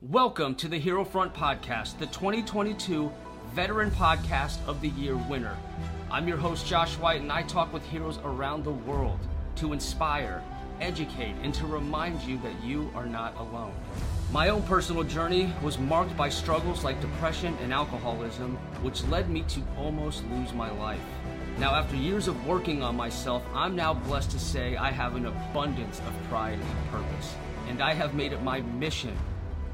Welcome to the Hero Front Podcast, the 2022 Veteran Podcast of the Year winner. I'm your host, Josh White, and I talk with heroes around the world to inspire, educate, and to remind you that you are not alone. My own personal journey was marked by struggles like depression and alcoholism, which led me to almost lose my life. Now, after years of working on myself, I'm now blessed to say I have an abundance of pride and purpose. And I have made it my mission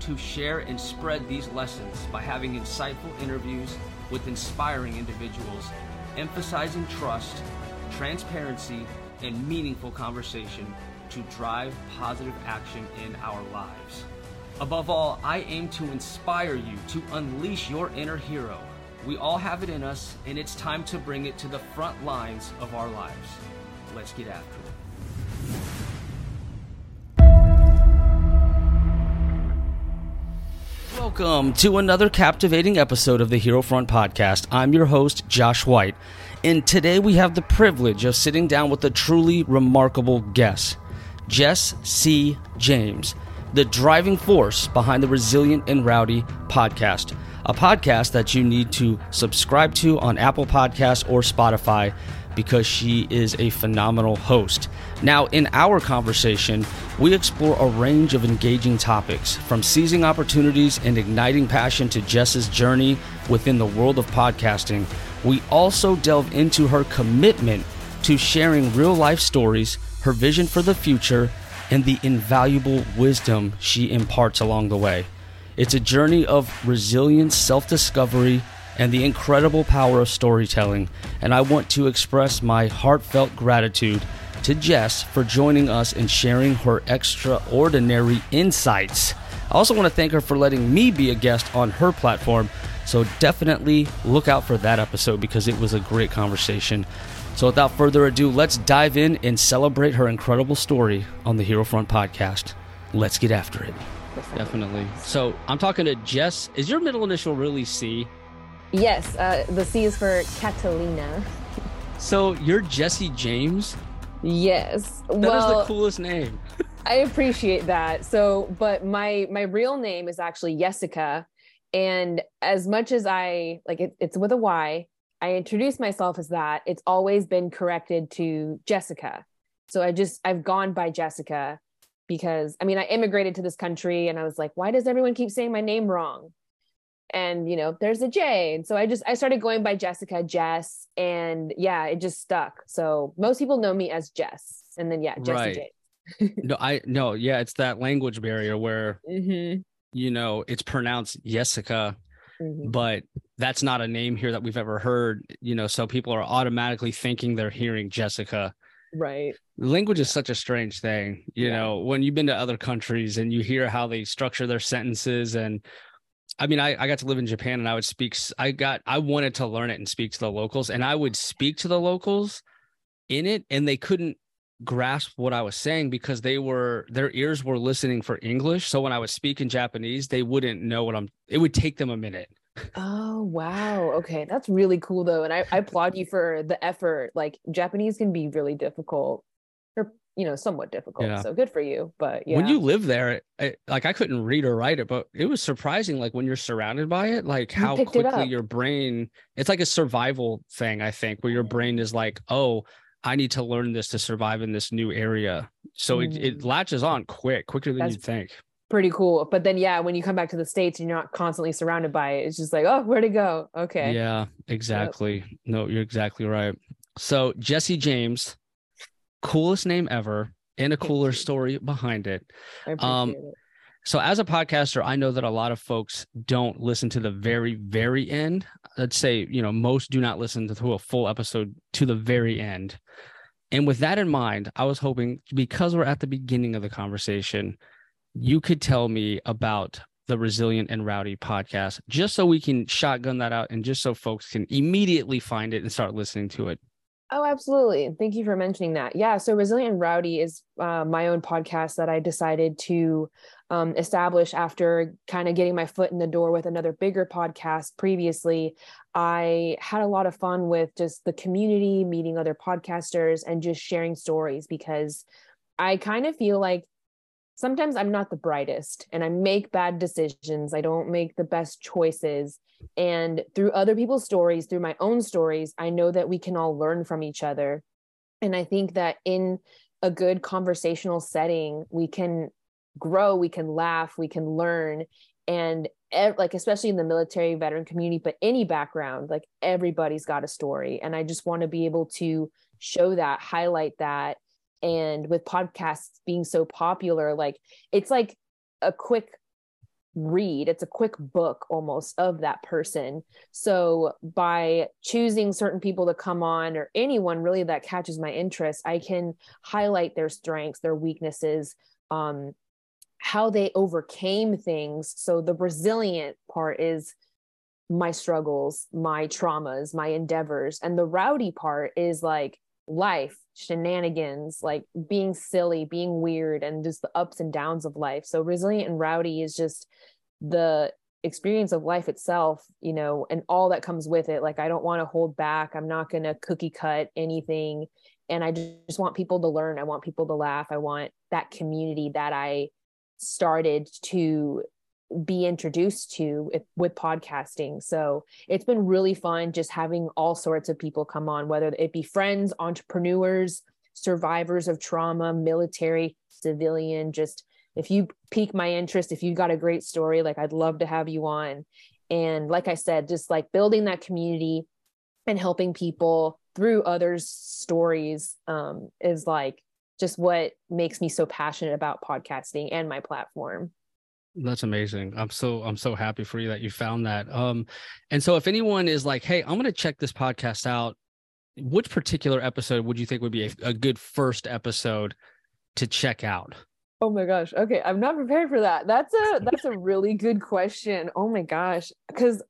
to share and spread these lessons by having insightful interviews with inspiring individuals, emphasizing trust, transparency, and meaningful conversation to drive positive action in our lives. Above all, I aim to inspire you to unleash your inner hero. We all have it in us, and it's time to bring it to the front lines of our lives. Let's get after it. Welcome to another captivating episode of the Hero Front Podcast. I'm your host, Josh White, and today we have the privilege of sitting down with a truly remarkable guest, Jess C. Jaimes, the driving force behind the Resilient and Rowdy podcast, a podcast that you need to subscribe to on Apple Podcasts or Spotify because she is a phenomenal host. Now, in our conversation, we explore a range of engaging topics from seizing opportunities and igniting passion to Jess's journey within the world of podcasting. We also delve into her commitment to sharing real life stories, her vision for the future, and the invaluable wisdom she imparts along the way. It's a journey of resilience, self discovery, and the incredible power of storytelling, and I want to express my heartfelt gratitude to Jess for joining us and sharing her extraordinary insights. I also want to thank her for letting me be a guest on her platform, so definitely look out for that episode because it was a great conversation. So, without further ado, let's dive in and celebrate her incredible story on the Hero Front podcast. Let's get after it. Definitely. So, I'm talking to Jess. Is your middle initial really C? Yes, uh, the C is for Catalina. So you're Jesse James? Yes. That well, is the coolest name. I appreciate that. So, but my my real name is actually Jessica, and as much as I like it, it's with a Y. I introduce myself as that. It's always been corrected to Jessica. So I just I've gone by Jessica because I mean I immigrated to this country and I was like, why does everyone keep saying my name wrong? And you know there's a j and so i just i started going by jessica jess and yeah it just stuck so most people know me as jess and then yeah jesse right. j no i no yeah it's that language barrier where mm-hmm. you know it's pronounced jessica mm-hmm. but that's not a name here that we've ever heard you know so people are automatically thinking they're hearing jessica right language is such a strange thing you yeah. know when you've been to other countries and you hear how they structure their sentences and I mean, I, I got to live in Japan and I would speak, I got, I wanted to learn it and speak to the locals and I would speak to the locals in it and they couldn't grasp what I was saying because they were, their ears were listening for English. So when I would speak in Japanese, they wouldn't know what I'm, it would take them a minute. Oh, wow. Okay. That's really cool though. And I, I applaud you for the effort. Like Japanese can be really difficult you know somewhat difficult yeah. so good for you but yeah when you live there it, like i couldn't read or write it but it was surprising like when you're surrounded by it like you how quickly your brain it's like a survival thing i think where your brain is like oh i need to learn this to survive in this new area so mm. it, it mm. latches on quick quicker than you think pretty cool but then yeah when you come back to the states and you're not constantly surrounded by it it's just like oh where to go okay yeah exactly yep. no you're exactly right so jesse james coolest name ever and a cooler story behind it. Um, it. So, as a podcaster, I know that a lot of folks don't listen to the very, very end. Let's say, you know, most do not listen to a full episode to the very end. And with that in mind, I was hoping because we're at the beginning of the conversation, you could tell me about the Resilient and Rowdy podcast, just so we can shotgun that out and just so folks can immediately find it and start listening to it. Oh, absolutely. Thank you for mentioning that. Yeah. So, Resilient Rowdy is uh, my own podcast that I decided to um, establish after kind of getting my foot in the door with another bigger podcast previously. I had a lot of fun with just the community, meeting other podcasters, and just sharing stories because I kind of feel like sometimes I'm not the brightest and I make bad decisions. I don't make the best choices. And through other people's stories, through my own stories, I know that we can all learn from each other. And I think that in a good conversational setting, we can grow, we can laugh, we can learn. And like, especially in the military veteran community, but any background, like everybody's got a story. And I just want to be able to show that, highlight that, and with podcasts being so popular like it's like a quick read it's a quick book almost of that person. So by choosing certain people to come on or anyone really that catches my interest i can highlight their strengths their weaknesses um how they overcame things. So the resilient part is my struggles my traumas my endeavors and the rowdy part is like life shenanigans, like being silly, being weird, and just the ups and downs of life. So resilient and rowdy is just the experience of life itself, you know, and all that comes with it. Like I don't want to hold back. I'm not going to cookie cut anything. And I just want people to learn. I want people to laugh. I want that community that I started to be introduced to with podcasting. So it's been really fun just having all sorts of people come on, whether it be friends, entrepreneurs, survivors of trauma, military, civilian, just if you pique my interest, if you got a great story, like I'd love to have you on. And like I said, just like building that community and helping people through others' stories um, is like just what makes me so passionate about podcasting and my platform. That's amazing. I'm so I'm so happy for you that you found that. Um and so if anyone is like, "Hey, I'm going to check this podcast out." Which particular episode would you think would be a, a good first episode to check out? Oh my gosh. Okay, I'm not prepared for that. That's a that's a really good question. Oh my gosh. Cuz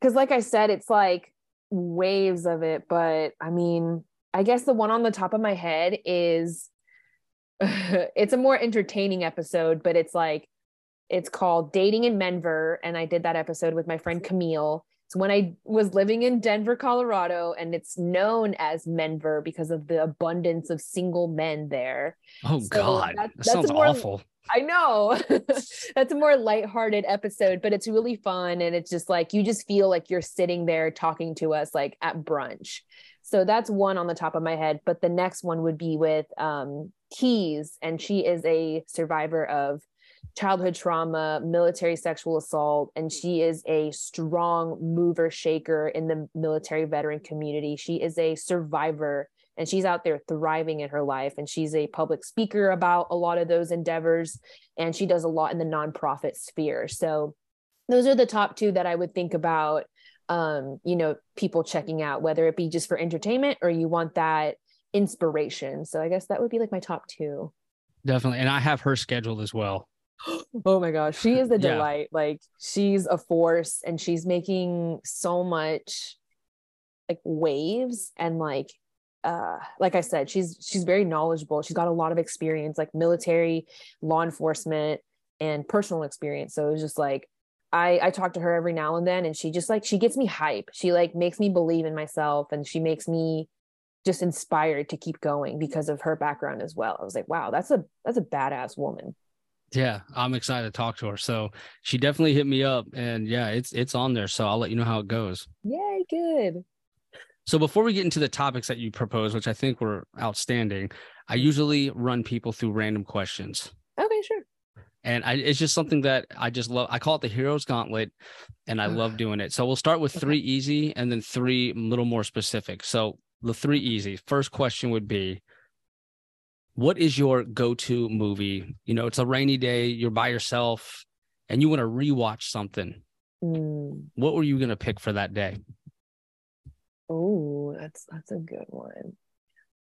cuz like I said it's like waves of it, but I mean, I guess the one on the top of my head is it's a more entertaining episode, but it's like it's called Dating in Menver, and I did that episode with my friend Camille. It's when I was living in Denver, Colorado, and it's known as Menver because of the abundance of single men there. Oh so God, that, that sounds more, awful. I know. that's a more lighthearted episode, but it's really fun, and it's just like you just feel like you're sitting there talking to us like at brunch. So that's one on the top of my head. But the next one would be with um, Keys, and she is a survivor of childhood trauma, military sexual assault, and she is a strong mover shaker in the military veteran community. She is a survivor and she's out there thriving in her life and she's a public speaker about a lot of those endeavors and she does a lot in the nonprofit sphere. So those are the top two that I would think about um, you know, people checking out whether it be just for entertainment or you want that inspiration. So I guess that would be like my top two. Definitely. And I have her scheduled as well. Oh my gosh, she is a delight. Yeah. Like she's a force and she's making so much like waves and like uh like I said, she's she's very knowledgeable. She's got a lot of experience like military, law enforcement and personal experience. So it's just like I I talk to her every now and then and she just like she gets me hype. She like makes me believe in myself and she makes me just inspired to keep going because of her background as well. I was like, wow, that's a that's a badass woman. Yeah, I'm excited to talk to her. So she definitely hit me up, and yeah, it's it's on there. So I'll let you know how it goes. Yay, good. So before we get into the topics that you propose, which I think were outstanding, I usually run people through random questions. Okay, sure. And I, it's just something that I just love. I call it the hero's Gauntlet, and I love ah. doing it. So we'll start with three easy and then three a little more specific. So the three easy. First question would be what is your go-to movie? You know, it's a rainy day, you're by yourself, and you want to rewatch something. Mm. What were you gonna pick for that day? Oh, that's that's a good one.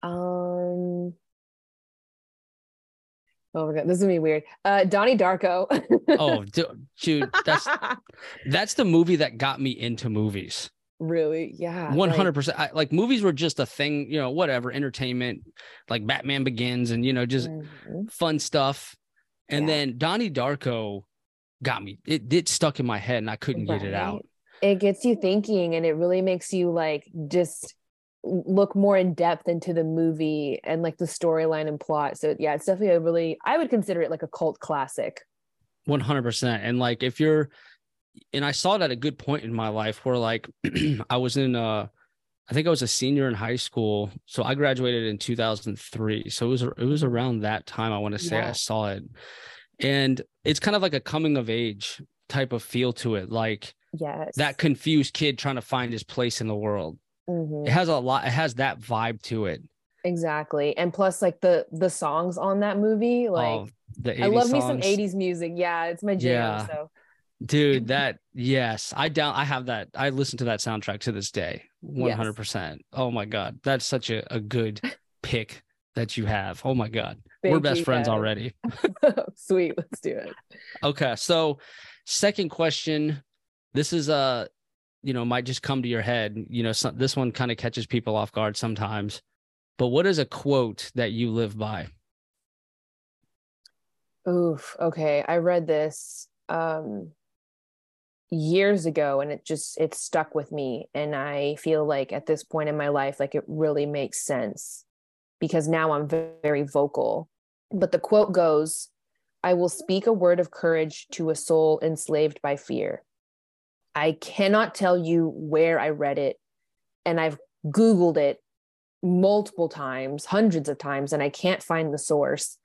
Um Oh my god, this is gonna be weird. Uh Donnie Darko. oh, dude, that's that's the movie that got me into movies really yeah 100% like, like, movies were just a thing you know whatever entertainment like batman begins and you know just mm-hmm. fun stuff and yeah. then donnie darko got me it, it stuck in my head and i couldn't right. get it out it gets you thinking and it really makes you like just look more in depth into the movie and like the storyline and plot. So yeah, it's definitely a really I would consider it like a cult classic. 100%. And like if you're and I saw it at a good point in my life where like I was in uh I think I was a senior in high school. So I graduated in 2003. So it was it was around that time I want to say yeah. I saw it. And it's kind of like a coming of age type of feel to it. Like yes. that confused kid trying to find his place in the world. Mm-hmm. It has a lot it has that vibe to it. Exactly. And plus like the the songs on that movie like oh, I love songs. me some 80s music. Yeah, it's my jam. Yeah. So dude that yes i down i have that i listen to that soundtrack to this day 100% yes. oh my god that's such a, a good pick that you have. Oh my god Thank we're best friends already. Sweet let's do it. Okay so second question this is a you know might just come to your head you know so, this one kind of catches people off guard sometimes but what is a quote that you live by? Oof okay i read this um years ago and it just it stuck with me and i feel like at this point in my life like it really makes sense because now i'm very vocal. But the quote goes i will speak a word of courage to a soul enslaved by fear. I cannot tell you where i read it and i've googled it multiple times hundreds of times and i can't find the source.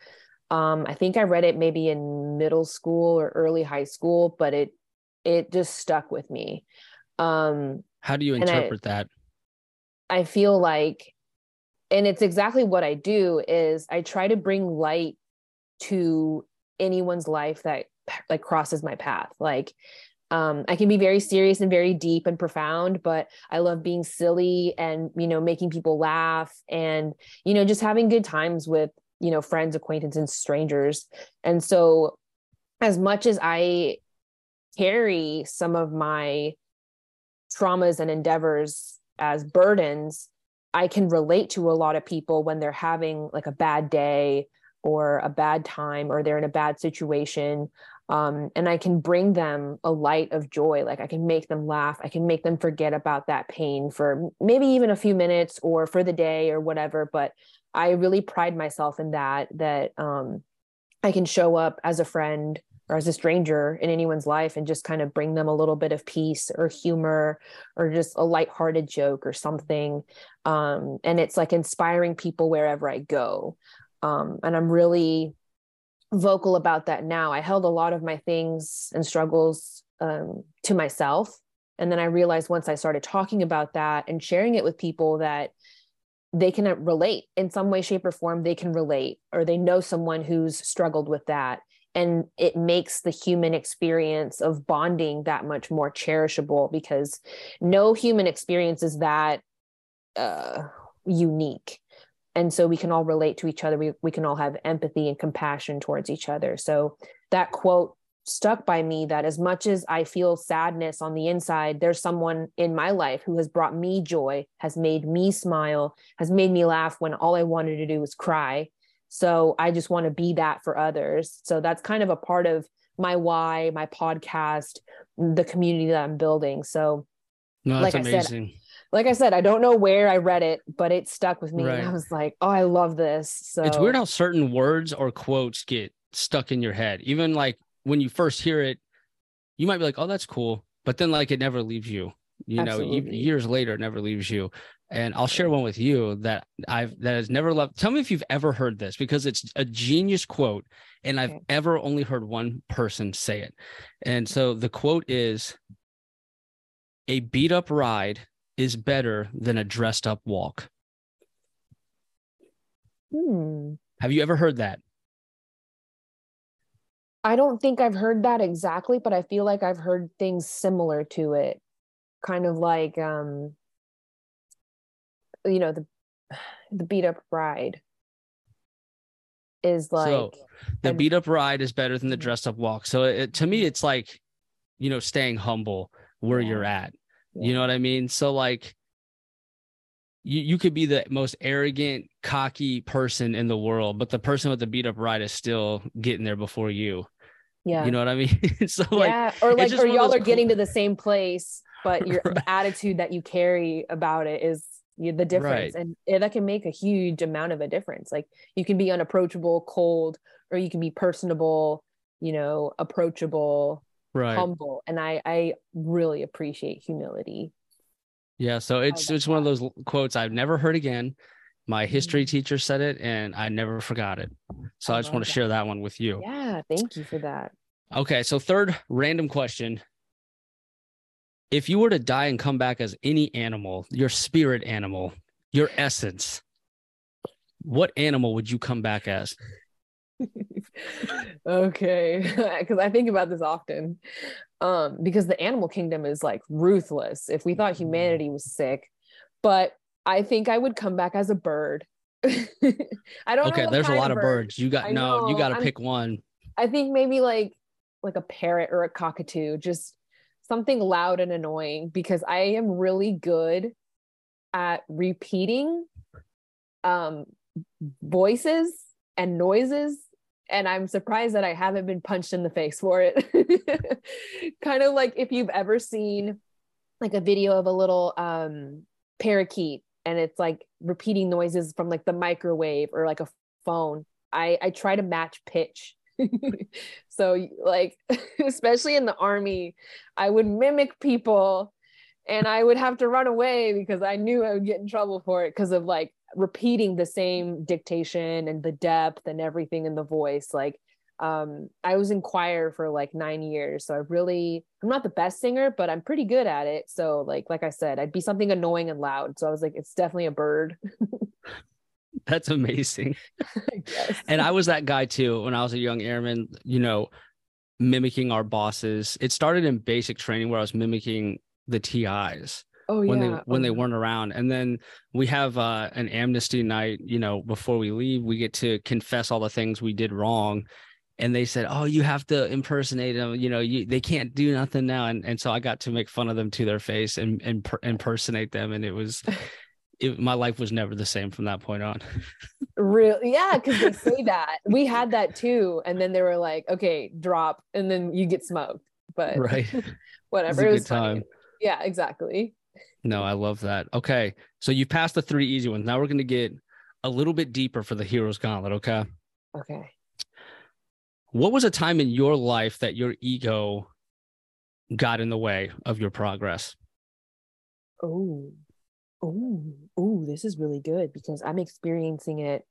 Um, i think i read it maybe in middle school or early high school but it it just stuck with me. Um, How do you interpret I, that? I feel like, and it's exactly what I do is I try to bring light to anyone's life that like crosses my path. Like, um, I can be very serious and very deep and profound, but I love being silly and, you know, making people laugh and, you know, just having good times with, you know, friends, acquaintances, and strangers. And so, as much as I carry some of my traumas and endeavors as burdens, I can relate to a lot of people when they're having like a bad day or a bad time or they're in a bad situation. Um, and I can bring them a light of joy. Like I can make them laugh. I can make them forget about that pain for maybe even a few minutes or for the day or whatever. But I really pride myself in that, that um, I can show up as a friend or as a stranger in anyone's life and just kind of bring them a little bit of peace or humor or just a lighthearted joke or something. Um, and it's like inspiring people wherever I go. Um, and I'm really vocal about that now. I held a lot of my things and struggles um, to myself. And then I realized once I started talking about that and sharing it with people that they can relate in some way, shape, or form, they can relate, or they know someone who's struggled with that and it makes the human experience of bonding that much more cherishable because no human experience is that uh, unique. And so we can all relate to each other. We, we can all have empathy and compassion towards each other. So that quote stuck by me that as much as i feel sadness on the inside there's someone in my life who has brought me joy has made me smile has made me laugh when all i wanted to do was cry so I just want to be that for others. So that's kind of a part of my why, my podcast, the community that I'm building. So no, that's like amazing. I said, like I said, I don't know where I read it, but it stuck with me. Right. And I was like, oh, I love this. So it's weird how certain words or quotes get stuck in your head. Even like when you first hear it, you might be like, oh, that's cool. But then like it never leaves you. You Absolutely. know, years later, it never leaves you and I'll share one with you that I've that has never left. Tell me if you've ever heard this because it's a genius quote, and I've okay. ever only heard one person say it. And so the quote is a beat up ride is better than a dressed up walk. Hmm. Have you ever heard that? I don't think I've heard that exactly, but I feel like I've heard things similar to it. Kind of like um you know the the beat up ride is like so the beat up ride is better than the dressed up walk. So it, to me it's like you know staying humble where yeah. you're at. Yeah. you know what i mean? So like you, you could be the most arrogant cocky person in the world but the person with the beat up ride is still getting there before you. Yeah. You know what i mean? So like yeah or like or y'all are cool... getting to the same place but your right. attitude that you carry about it is the difference Right. and that can make a huge amount of a difference like you can be unapproachable cold or you can be personable you know approachable Right. humble and i i really appreciate humility Yeah, so it's it's one of those quotes I've never heard again. My history Mhm. teacher said it, and I never forgot it. So I, I just want to that. share that one with you. yeah thank you for that Okay, so third random question: If you were to die and come back as any animal, your spirit animal, your essence, what animal would you come back as? okay because i think about this often um because the animal kingdom is like ruthless if we thought humanity was sick but i think i would come back as a bird i don't Okay, there's a lot of bird. birds. You got no, you got to pick one. i think maybe like like a parrot or a cockatoo just something loud and annoying because i am really good at repeating um voices and noises and i'm surprised that i haven't been punched in the face for it. Kind of like if you've ever seen like a video of a little um parakeet and it's like repeating noises from like the microwave or like a phone i i try to match pitch so like especially in the army i would mimic people and i would have to run away because i knew i would get in trouble for it because of like repeating the same dictation and the depth and everything in the voice. Like um i was in choir for like nine years so i really i'm not the best singer but i'm pretty good at it. So like like i said i'd be something annoying and loud. So i was like it's definitely a bird That's amazing. Guess. and I was that guy too when I was a young airman, you know, mimicking our bosses. It started in basic training where I was mimicking the TIs oh when yeah they when oh, they weren't around. And then we have uh, an amnesty night, you know, before we leave, we get to confess all the things we did wrong. And they said, "Oh, you have to impersonate them. You know, you they can't do nothing now." And and so I got to make fun of them to their face and and per- impersonate them, and it was, it, my life was never the same from that point on. really? yeah, because they say that. We had that too. And then they were like, okay, drop, and then you get smoked. But Right. whatever. It was good funny. time. Yeah, exactly. No, I love that. Okay. So you passed the three easy ones. Now we're going to get a little bit deeper for the hero's gauntlet. Okay. Okay. What was a time in your life that your ego got in the way of your progress? Oh, oh, oh, this is really good because I'm experiencing it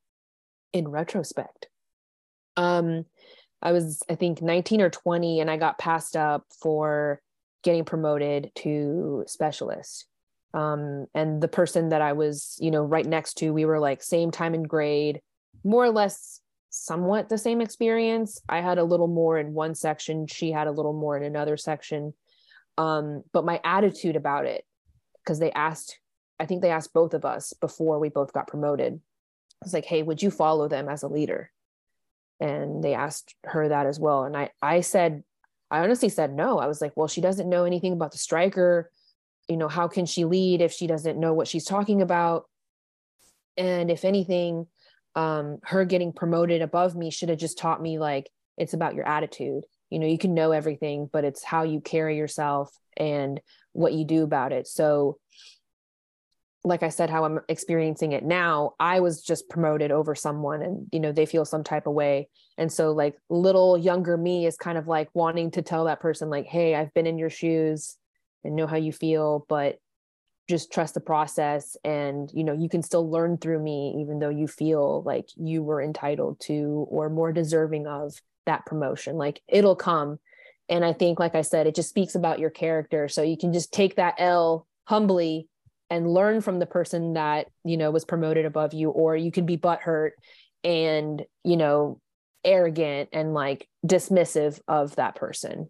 in retrospect. Um, I was, I think, 19 or 20, and I got passed up for getting promoted to specialist. Um, and the person that I was, you know, right next to, we were like same time in grade, more or less somewhat the same experience. I had a little more in one section, she had a little more in another section. Um, but my attitude about it, because they asked, I think they asked both of us before we both got promoted. It's like, hey, would you follow them as a leader? And they asked her that as well. And I, I said, I honestly said no. I was like, well, she doesn't know anything about the Stryker. You know, how can she lead if she doesn't know what she's talking about? And if anything, um, her getting promoted above me should have just taught me like it's about your attitude. You know, you can know everything, but it's how you carry yourself and what you do about it. So, like I said, how I'm experiencing it now, I was just promoted over someone and, you know, they feel some type of way. And so, like, little younger me is kind of like wanting to tell that person, like, hey, I've been in your shoes and know how you feel, but just trust the process. And, you know, you can still learn through me, even though you feel like you were entitled to or more deserving of that promotion. Like, it'll come. And I think, like I said, it just speaks about your character. So you can just take that L humbly and learn from the person that you know was promoted above you or you can be butthurt and you know arrogant and like dismissive of that person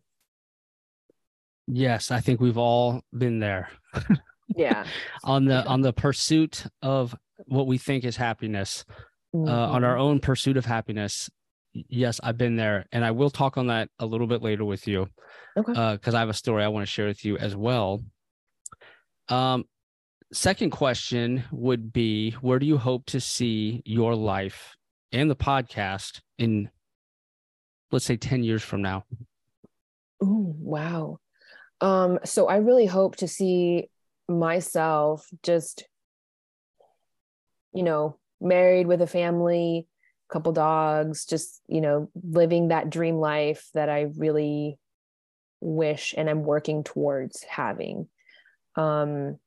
Yes, I think we've all been there yeah on the on the pursuit of what we think is happiness, uh, on our own pursuit of happiness. Yes, I've been there, and I will talk on that a little bit later with you. Okay. because I have a story I want to share with you as well. Um, second question would be where do you hope to see your life and the podcast in let's say 10 years from now oh wow um so i really hope to see myself just you know, married with a family, couple dogs, just, you know, living that dream life that I really wish and I'm working towards having. Um,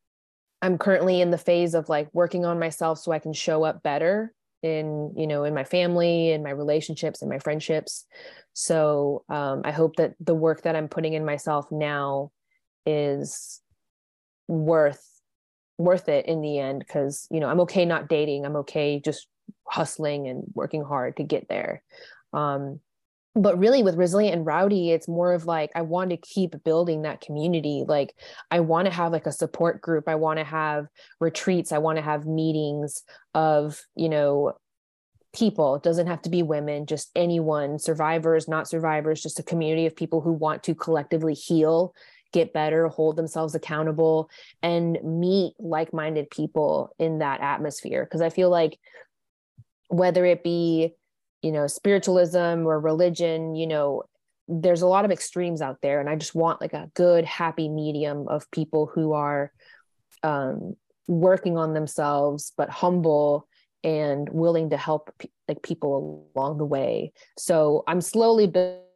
I'm currently in the phase of like working on myself so I can show up better in, you know, in my family, in my relationships, in my friendships. So um, I hope that the work that I'm putting in myself now is worth worth it in the end because you know i'm okay not dating i'm okay just hustling and working hard to get there um but really with resilient and rowdy it's more of like i want to keep building that community like i want to have like a support group i want to have retreats i want to have meetings of you know people. It doesn't have to be women just anyone survivors not survivors just a community of people who want to collectively heal get better hold themselves accountable and meet like-minded people in that atmosphere. Because i feel like whether it be you know spiritualism or religion you know there's a lot of extremes out there. And i just want like a good happy medium of people who are um, working on themselves but humble and willing to help like people along the way. So i'm slowly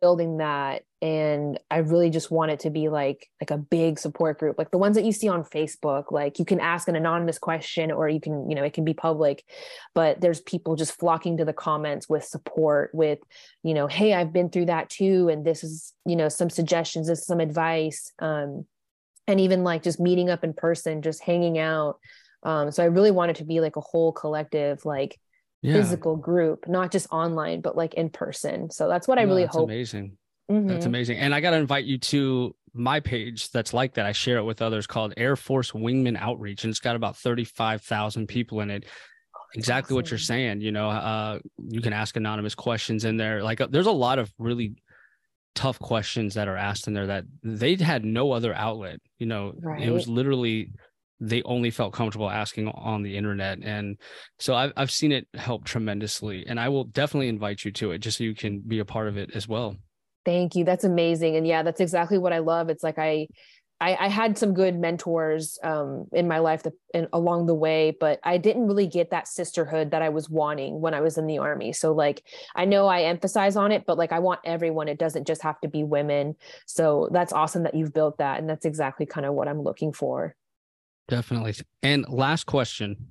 building that and i really just want it to be like like a big support group like the ones that you see on facebook like you can ask an anonymous question or you can you know it can be public but there's people just flocking to the comments with support with you know hey i've been through that too and this is you know some suggestions this is some advice um and even like just meeting up in person just hanging out um so i really wanted to be like a whole collective like yeah. physical group not just online but like in person so that's what i really hope amazing Mm-hmm. That's amazing. And I got to invite you to my page that's like that. I share it with others called Air Force Wingman Outreach, and it's got about 35,000 people in it. Exactly awesome. what you're saying. You know, uh, you can ask anonymous questions in there. Like, uh, there's a lot of really tough questions that are asked in there that they had no other outlet. You know, right. it was literally they only felt comfortable asking on the internet. And so I've, I've seen it help tremendously. And I will definitely invite you to it just so you can be a part of it as well. Thank you. That's amazing. And yeah, that's exactly what I love. It's like I I, I had some good mentors um, in my life that, along the way, but I didn't really get that sisterhood that I was wanting when I was in the army. So, like, I know I emphasize on it, but like, I want everyone. It doesn't just have to be women. So that's awesome that you've built that, and that's exactly kind of what I'm looking for. Definitely. And last question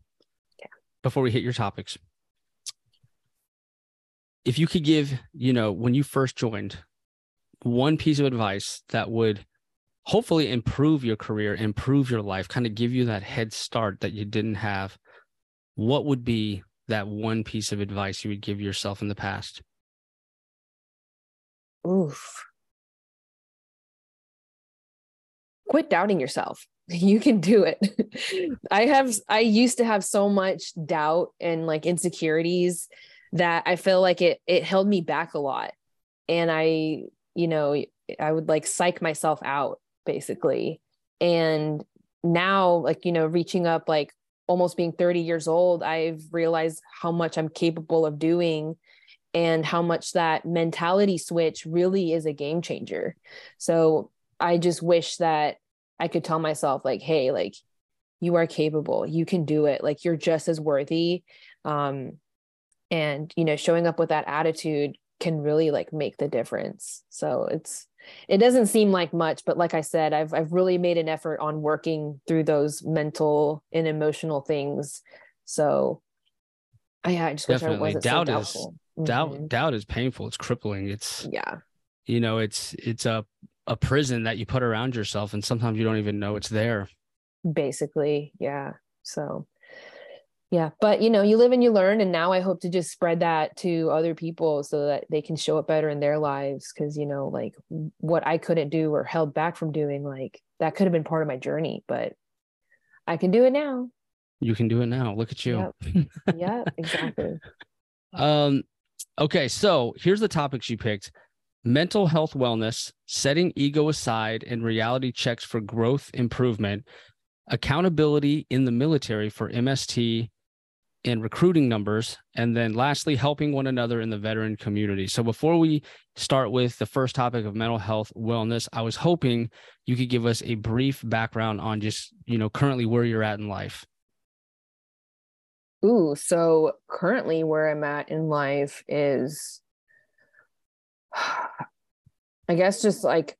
yeah. before we hit your topics, if you could give, you know, when you first joined, one piece of advice that would hopefully improve your career, improve your life, kind of give you that head start that you didn't have, what would be that one piece of advice you would give yourself in the past? Oof. Quit doubting yourself. You can do it. I have, I used to have so much doubt and like insecurities that I feel like it, it held me back a lot. And I you know, I would like psych myself out basically. And now, like, you know, reaching up, like almost being 30 years old, I've realized how much I'm capable of doing and how much that mentality switch really is a game changer. So I just wish that I could tell myself, like, hey, like, you are capable, you can do it, like, you're just as worthy. Um, and, you know, showing up with that attitude can really like make the difference. So it's it doesn't seem like much, but like I said, I've I've really made an effort on working through those mental and emotional things. So I, I just Definitely. wish I wasn't doubt so is mm-hmm. doubt doubt is painful. It's crippling. It's yeah. You know, it's it's a a prison that you put around yourself and sometimes you don't even know it's there. Basically, yeah. So yeah but you know you live and you learn and now i hope to just spread that to other people so that they can show up better in their lives because you know like what i couldn't do or held back from doing like that could have been part of my journey but i can do it now. You can do it now. Look at you. Yep. yeah exactly. Um okay so here's the topics you picked. Mental health wellness setting ego aside and reality checks for growth improvement. Accountability in the military for mst in recruiting numbers, and then lastly, helping one another in the veteran community. So before we start with the first topic of mental health wellness, I was hoping you could give us a brief background on just, you know, currently where you're at in life. Ooh, so currently where I'm at in life is I guess just like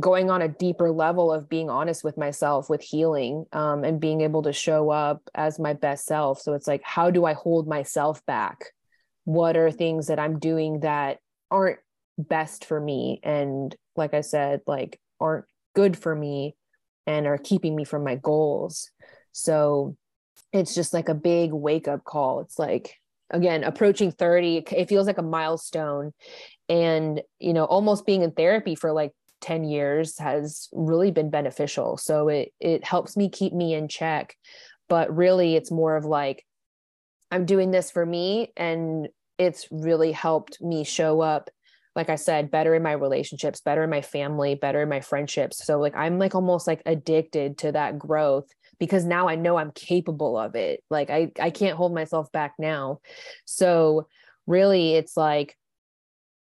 going on a deeper level of being honest with myself with healing um, and being able to show up as my best self. So it's like how do i hold myself back? What are things that i'm doing that aren't best for me and like i said like aren't good for me and are keeping me from my goals? So it's just like a big wake up call. It's like again approaching 30 it feels like a milestone. And you know almost being in therapy for like 10 years has really been beneficial. So it it helps me keep me in check but really it's more of like i'm doing this for me and it's really helped me show up like i said better in my relationships better in my family better in my friendships. So like i'm like almost like addicted to that growth because now i know i'm capable of it. Like i i can't hold myself back now. So really it's like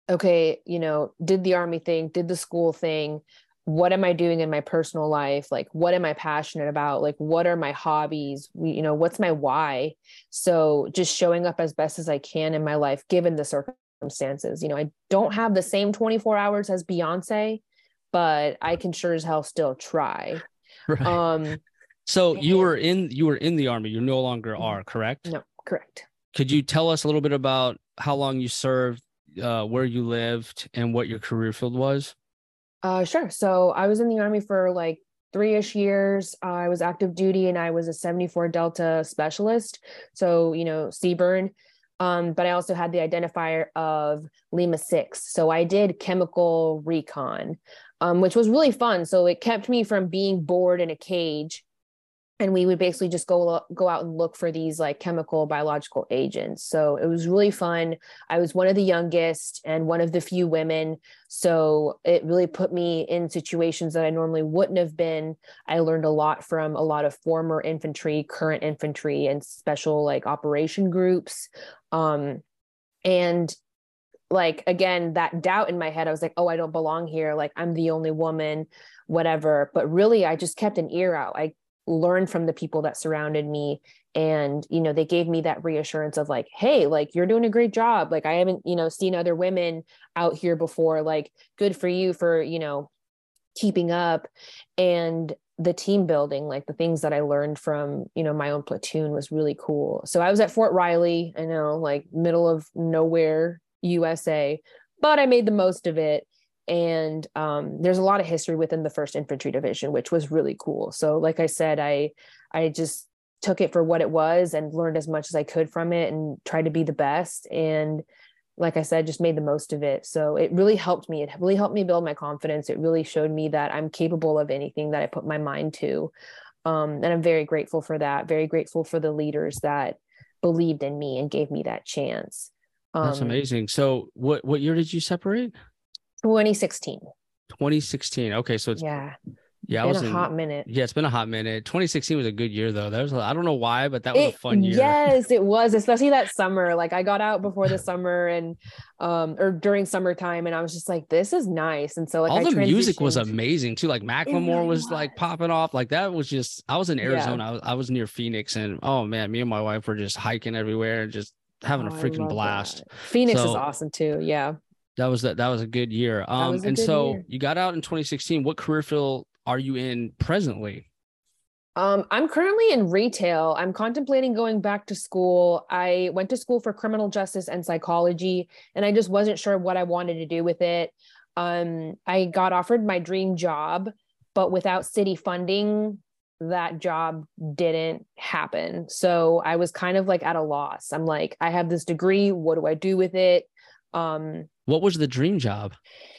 okay, you know, did the army thing, did the school thing. What am I doing in my personal life? Like, what am I passionate about? Like, what are my hobbies? You know, what's my why? So, just showing up as best as I can in my life, given the circumstances. You know, I don't have the same 24 hours as Beyonce, but I can sure as hell still try. Right. Um, so you were in you were in the army. You no longer mm-hmm. are, correct? No, correct. Could you tell us a little bit about how long you served, uh, where you lived and what your career field was? Uh, sure. So I was in the army for like three ish years. Uh, I was active duty and I was a 74 Delta specialist. So, you know, CBRN. Um, but I also had the identifier of Lima 6. So I did chemical recon, um, which was really fun. So it kept me from being bored in a cage and we would basically just go go out and look for these like chemical biological agents. So it was really fun. I was one of the youngest and one of the few women. So it really put me in situations that i normally wouldn't have been. I learned a lot from a lot of former infantry current infantry and special like operation groups. Um and like again that doubt in my head i was like oh i don't belong here. Like i'm the only woman whatever. But really i just kept an ear out. I learned from the people that surrounded me. And you know they gave me that reassurance of like hey like you're doing a great job. Like i haven't you know seen other women out here before. Like good for you for you know keeping up. And the team building like the things that i learned from you know my own platoon was really cool. So i was at fort riley i know like middle of nowhere usa but i made the most of it and um, there's a lot of history within the first infantry division which was really cool. So like i said i i just took it for what it was and learned as much as i could from it and tried to be the best. And like i said just made the most of it. So it really helped me. It really helped me build my confidence. It really showed me that i'm capable of anything that i put my mind to. Um, and i'm very grateful for that very grateful for the leaders that believed in me and gave me that chance. Um, that's amazing. So what what year did you separate 2016. 2016. Okay, so it's yeah. Yeah, it was a in, hot minute. Yeah, it's been a hot minute. 2016 was a good year though. That was I don't know why, but that was it, a fun year. Yes, it was, especially that summer. Like I got out before the summer and um or during summertime and I was just like this is nice. And so like all I the music was amazing too. Like Macklemore was, was, like popping off. Like that was just I was in Arizona. Yeah. I, was, I was near Phoenix and oh man, me and my wife were just hiking everywhere and just having oh, a freaking blast. That. Phoenix so, is awesome too. Yeah. That was that. That was a good year. Um, and so year. you got out in 2016. What career field are you in presently? Um, I'm currently in retail. I'm contemplating going back to school. I went to school for criminal justice and psychology, and I just wasn't sure what I wanted to do with it. Um, I got offered my dream job, but without city funding, that job didn't happen. So I was kind of like at a loss. I'm like, I have this degree. What do I do with it? Um, what was the dream job?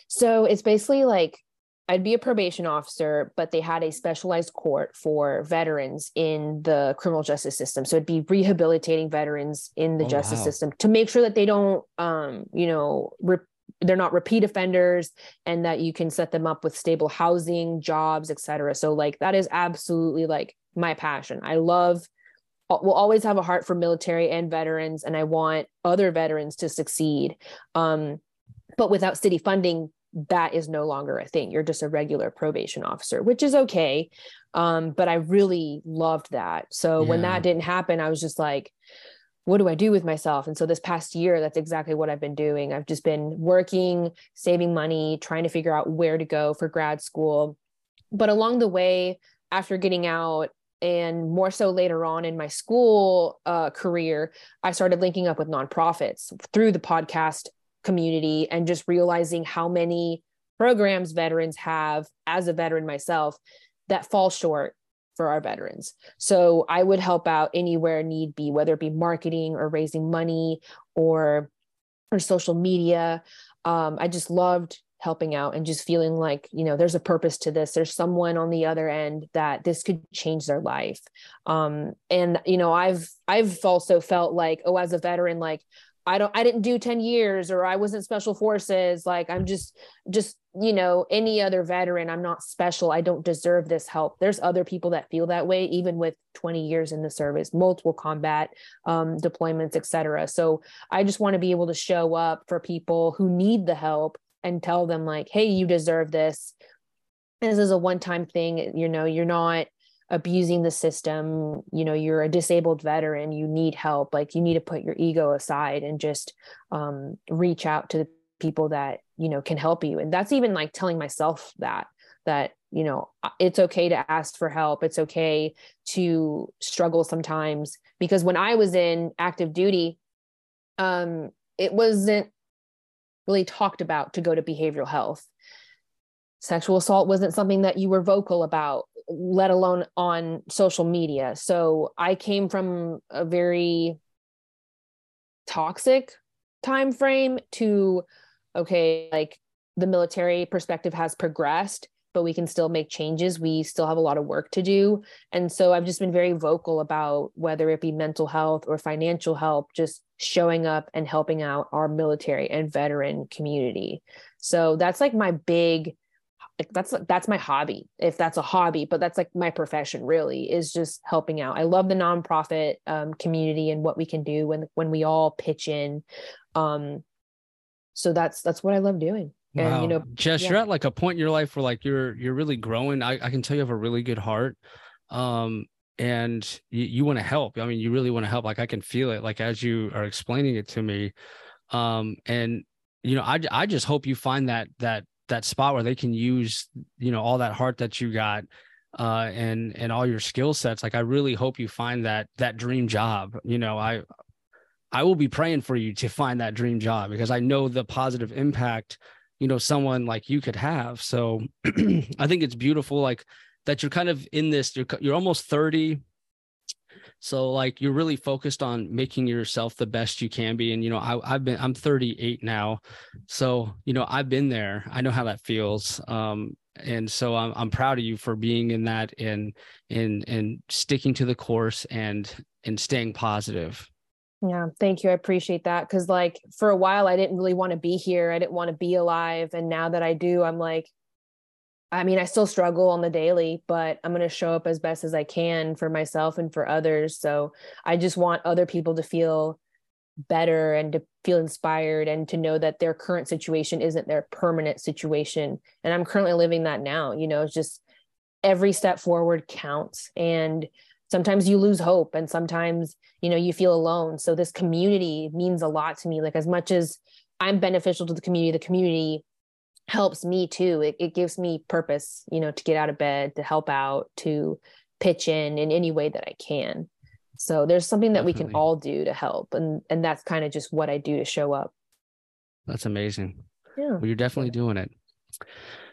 So it's basically like I'd be a probation officer, but they had a specialized court for veterans in the criminal justice system. So it'd be rehabilitating veterans in the oh, justice wow. system to make sure that they don't, um, you know, re- they're not repeat offenders, and that you can set them up with stable housing, jobs, etc. So like that is absolutely like my passion. I love will always have a heart for military and veterans and i want other veterans to succeed um, but without city funding that is no longer a thing. You're just a regular probation officer, which is okay. Um, but I really loved that. So yeah. when that didn't happen, I was just like, what do I do with myself? And so this past year, that's exactly what I've been doing. I've just been working, saving money, trying to figure out where to go for grad school. But along the way, after getting out, and more so later on in my school uh, career, I started linking up with nonprofits through the podcast community and just realizing how many programs veterans have as a veteran myself that fall short for our veterans. So I would help out anywhere need be, whether it be marketing or raising money or or social media. Um, I just loved helping out and just feeling like you know there's a purpose to this. There's someone on the other end that this could change their life. Um and you know i've i've also felt like oh as a veteran like I don't I didn't do 10 years or I wasn't special forces. Like I'm just just you know any other veteran I'm not special. I don't deserve this help. There's other people that feel that way even with 20 years in the service multiple combat um, deployments etc so I just want to be able to show up for people who need the help and tell them like hey you deserve this. This is a one time thing you know you're not abusing the system you know you're a disabled veteran you need help like you need to put your ego aside and just um, reach out to the people that you know can help you. And that's even like telling myself that that you know it's okay to ask for help. It's okay to struggle sometimes because when i was in active duty um it wasn't really talked about to go to behavioral health sexual assault wasn't something that you were vocal about let alone on social media. So I came from a very toxic time frame to okay, like the military perspective has progressed, but we can still make changes. We still have a lot of work to do. And so I've just been very vocal about whether it be mental health or financial help, just showing up and helping out our military and veteran community. So that's like my big like that's that's my hobby if that's a hobby but that's like my profession really is just helping out i love the nonprofit um, community and what we can do when when we all pitch in um so that's that's what i love doing and wow. you know jess yeah. you're at like a point in your life where like you're you're really growing i, I can tell you have a really good heart um and you, you want to help. I mean you really want to help like i can feel it like as you are explaining it to me. Um and you know i i just hope you find that that that spot where they can use you know all that heart that you got uh and and all your skill sets. Like i really hope you find that that dream job you know i i will be praying for you to find that dream job because i know the positive impact you know someone like you could have. So i think it's beautiful like that you're kind of in this you're you're almost 30 so like you're really focused on making yourself the best you can be. And you know, I, I've been I'm 38 now, so you know I've been there. I know how that feels. Um, and so I'm I'm proud of you for being in that and and and sticking to the course and and staying positive. Yeah, thank you. I appreciate that because like for a while I didn't really want to be here. I didn't want to be alive, and now that I do, I'm like, I mean, I still struggle on the daily, but I'm going to show up as best as I can for myself and for others. So I just want other people to feel better and to feel inspired and to know that their current situation isn't their permanent situation. And I'm currently living that now. You know, it's just every step forward counts. And sometimes you lose hope and sometimes, you know, you feel alone. So this community means a lot to me. Like, as much as I'm beneficial to the community, the community helps me too. It, it gives me purpose, you know, to get out of bed, to help out, to pitch in in any way that I can. So there's something that Definitely. we can all do to help. And and that's kind of just what I do to show up. That's amazing. Yeah. Well, you're definitely doing it.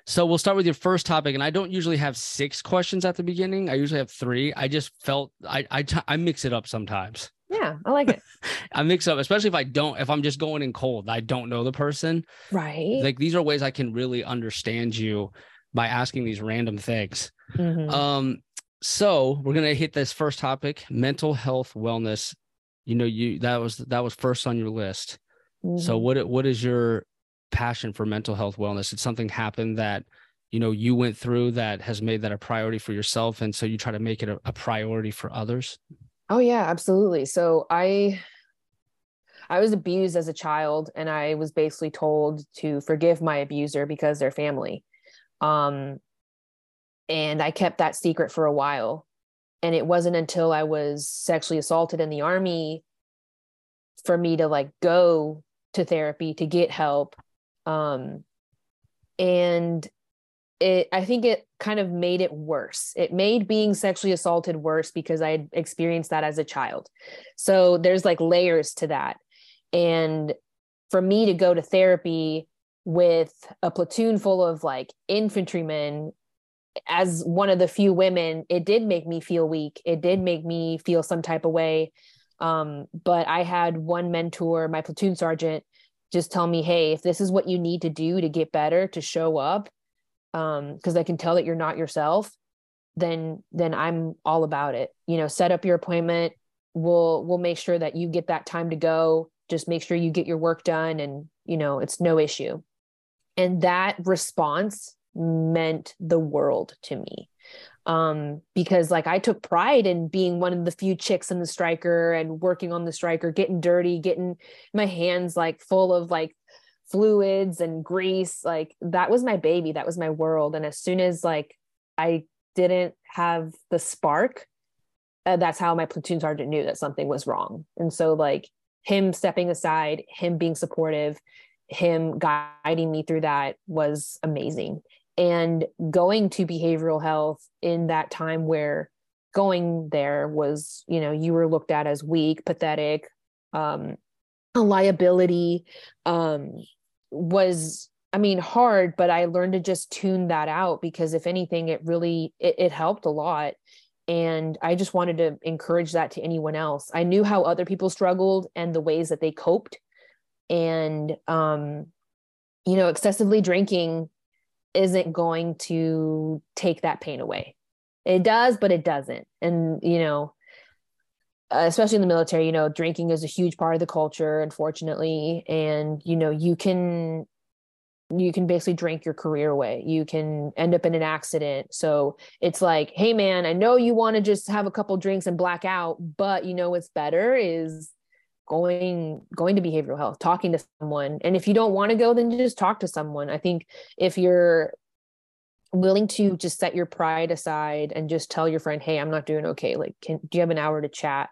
So we'll start with your first topic, and I don't usually have six questions at the beginning. I usually have three. I just felt I I, I mix it up sometimes. Yeah, I like it. I mix up, especially if I don't, if I'm just going in cold, I don't know the person. Right. Like these are ways I can really understand you by asking these random things. Mm-hmm. Um, so we're gonna hit this first topic: mental health, wellness. You know, you that was that was first on your list. Mm-hmm. So what what is your passion for mental health, wellness? Did something happen that you know you went through that has made that a priority for yourself, and so you try to make it a, a priority for others? Oh yeah, absolutely. So I I was abused as a child and I was basically told to forgive my abuser because they're family. Um, and I kept that secret for a while. And it wasn't until I was sexually assaulted in the army for me to like go to therapy to get help. Um, and it, I think it kind of made it worse. It made being sexually assaulted worse because I experienced that as a child. So there's like layers to that. And for me to go to therapy with a platoon full of like infantrymen as one of the few women, it did make me feel weak. It did make me feel some type of way. Um, but I had one mentor, my platoon sergeant, just tell me, hey, if this is what you need to do to get better, to show up, um, because I can tell that you're not yourself, then then I'm all about it. You know, set up your appointment. We'll we'll make sure that you get that time to go. Just make sure you get your work done and you know, it's no issue. And that response meant the world to me um because like i took pride in being one of the few chicks in the Stryker and working on the Stryker getting dirty getting my hands like full of like fluids and grease like that was my baby that was my world. And as soon as like i didn't have the spark uh, that's how my platoon sergeant knew that something was wrong. And so like him stepping aside him being supportive him guiding me through that was amazing. And going to behavioral health in that time where going there was you know you were looked at as weak pathetic um a liability um was i mean hard but i learned to just tune that out because if anything it really it, it helped a lot and i just wanted to encourage that to anyone else i knew how other people struggled and the ways that they coped and um you know excessively drinking isn't going to take that pain away. It does, but it doesn't. And, you know, Uh, especially in the military, you know, drinking is a huge part of the culture, unfortunately. And, you know, you can you can basically drink your career away. You can end up in an accident. So it's like, hey man, I know you want to just have a couple drinks and black out, but you know what's better is going going to behavioral health talking to someone and if you don't want to go then just talk to someone i think if you're willing to just set your pride aside and just tell your friend hey i'm not doing okay like can do you have an hour to chat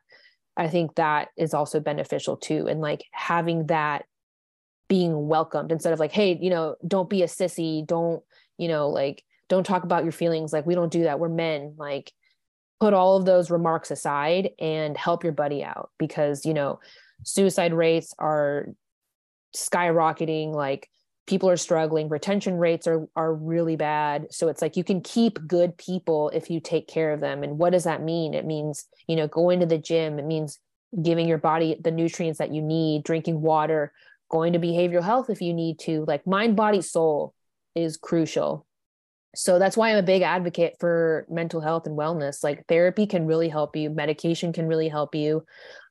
i think that is also beneficial too and like having that being welcomed instead of like hey you know don't be a sissy don't you know like don't talk about your feelings like we don't do that we're men like put all of those remarks aside and help your buddy out because you know suicide rates are skyrocketing like people are struggling retention rates are are really bad. So it's like you can keep good people if you take care of them. And what does that mean? It means you know going to the gym. It means giving your body the nutrients that you need drinking water going to behavioral health if you need to. Like mind body soul is crucial. So that's why i'm a big advocate for mental health and wellness. Like therapy can really help you. Medication can really help you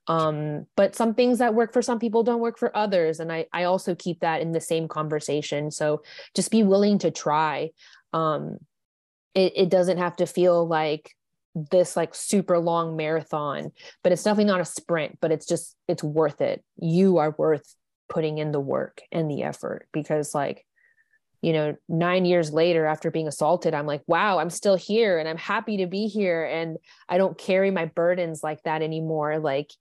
um, but some things that work for some people don't work for others and i i also keep that in the same conversation so just be willing to try um, it, it doesn't have to feel like this like super long marathon but it's definitely not a sprint but it's just it's worth it you are worth putting in the work and the effort because like you know, nine years later after being assaulted, I'm like, wow, I'm still here and I'm happy to be here. And I don't carry my burdens like that anymore. Like,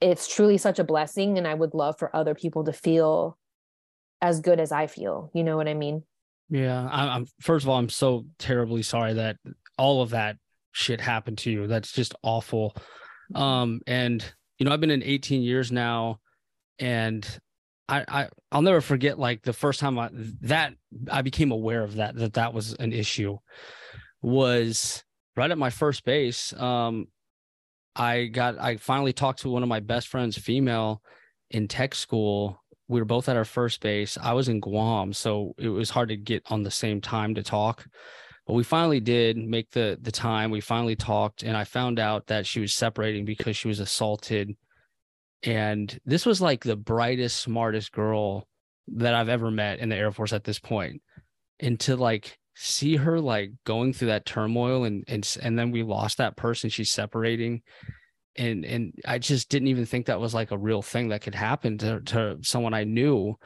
it's truly such a blessing. And I would love for other people to feel as good as I feel. You know what I mean? Yeah. I, am first of all, I'm so terribly sorry that all of that shit happened to you. That's just awful. Mm-hmm. Um, and, you know, I've been in 18 years now and I, I I'll never forget like the first time I that I became aware of that that that was an issue was right at my first base. Um, I got I finally talked to one of my best friends, female, in tech school. We were both at our first base. I was in Guam, so it was hard to get on the same time to talk. But we finally did make the the time. We finally talked, and I found out that she was separating because she was assaulted and this was like the brightest, smartest girl that I've ever met in the Air Force at this point. And to like see her like going through that turmoil and and and then we lost that person she's separating. And and I just didn't even think that was like a real thing that could happen to to someone I knew.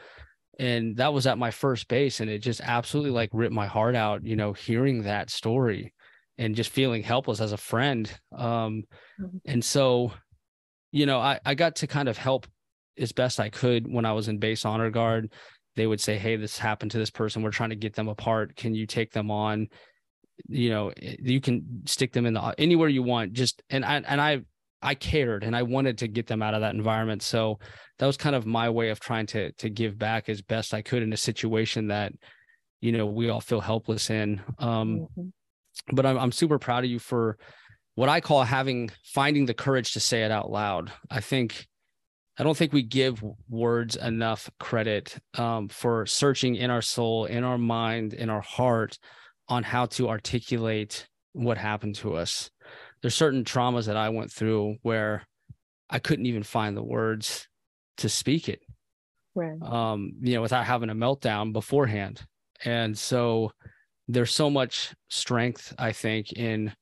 And that was at my first base and it just absolutely like ripped my heart out you know hearing that story and just feeling helpless as a friend. Um mm-hmm. and so you know I I got to kind of help as best I could when I was in base honor guard they would say hey this happened to this person we're trying to get them apart can you take them on you know you can stick them in the anywhere you want just and I and I I cared and I wanted to get them out of that environment. So that was kind of my way of trying to to give back as best I could in a situation that you know we all feel helpless in. Um, mm-hmm. But I'm I'm super proud of you for what I call having finding the courage to say it out loud. I think I don't think we give words enough credit um, for searching in our soul, in our mind, in our heart on how to articulate what happened to us there's certain traumas that I went through where I couldn't even find the words to speak it. Right. Um, you know, without having a meltdown beforehand. And so there's so much strength, I think, in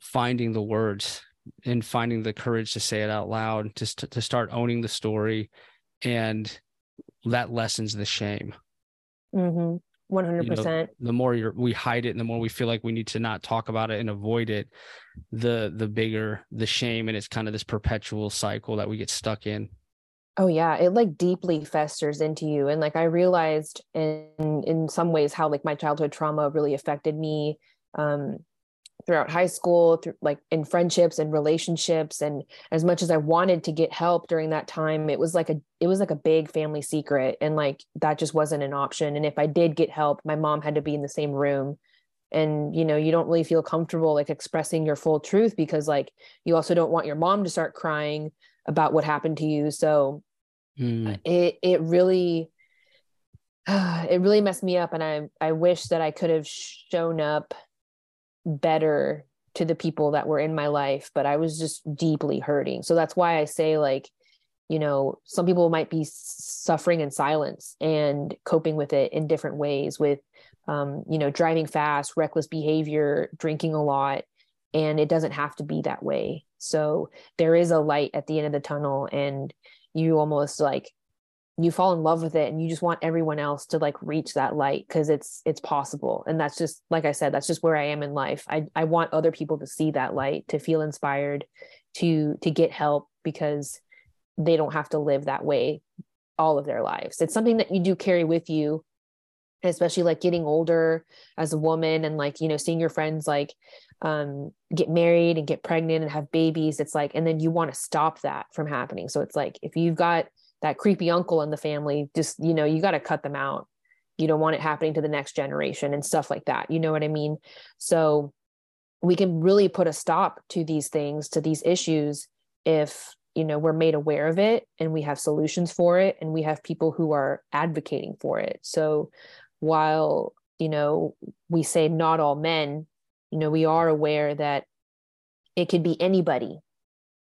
finding the words and finding the courage to say it out loud, to, to start owning the story. And that lessens the shame. Mm-hmm. 100%. You know, the more you're, we hide it and the more we feel like we need to not talk about it and avoid it, the the bigger the shame and it's kind of this perpetual cycle that we get stuck in. Oh yeah, it like deeply festers into you and like I realized in in some ways how like my childhood trauma really affected me um throughout high school through like in friendships and relationships and as much as i wanted to get help during that time it was like a it was like a big family secret and like that just wasn't an option and if i did get help my mom had to be in the same room and you know you don't really feel comfortable like expressing your full truth because like you also don't want your mom to start crying about what happened to you so mm. it it really it really messed me up and i i wish that i could have shown up better to the people that were in my life but i was just deeply hurting. So that's why i say like you know some people might be suffering in silence and coping with it in different ways with um, you know driving fast reckless behavior drinking a lot and it doesn't have to be that way. So there is a light at the end of the tunnel and you almost like you fall in love with it and you just want everyone else to like reach that light because it's it's possible. And that's just like i said that's just where i am in life. I i want other people to see that light to feel inspired to to get help because they don't have to live that way all of their lives. It's something that you do carry with you especially like getting older as a woman and like you know seeing your friends like um get married and get pregnant and have babies. It's like and then you want to stop that from happening. So it's like if you've got that creepy uncle in the family just you know you got to cut them out. You don't want it happening to the next generation and stuff like that you know what i mean? So we can really put a stop to these things to these issues if you know we're made aware of it and we have solutions for it and we have people who are advocating for it. So while you know we say not all men you know we are aware that it could be anybody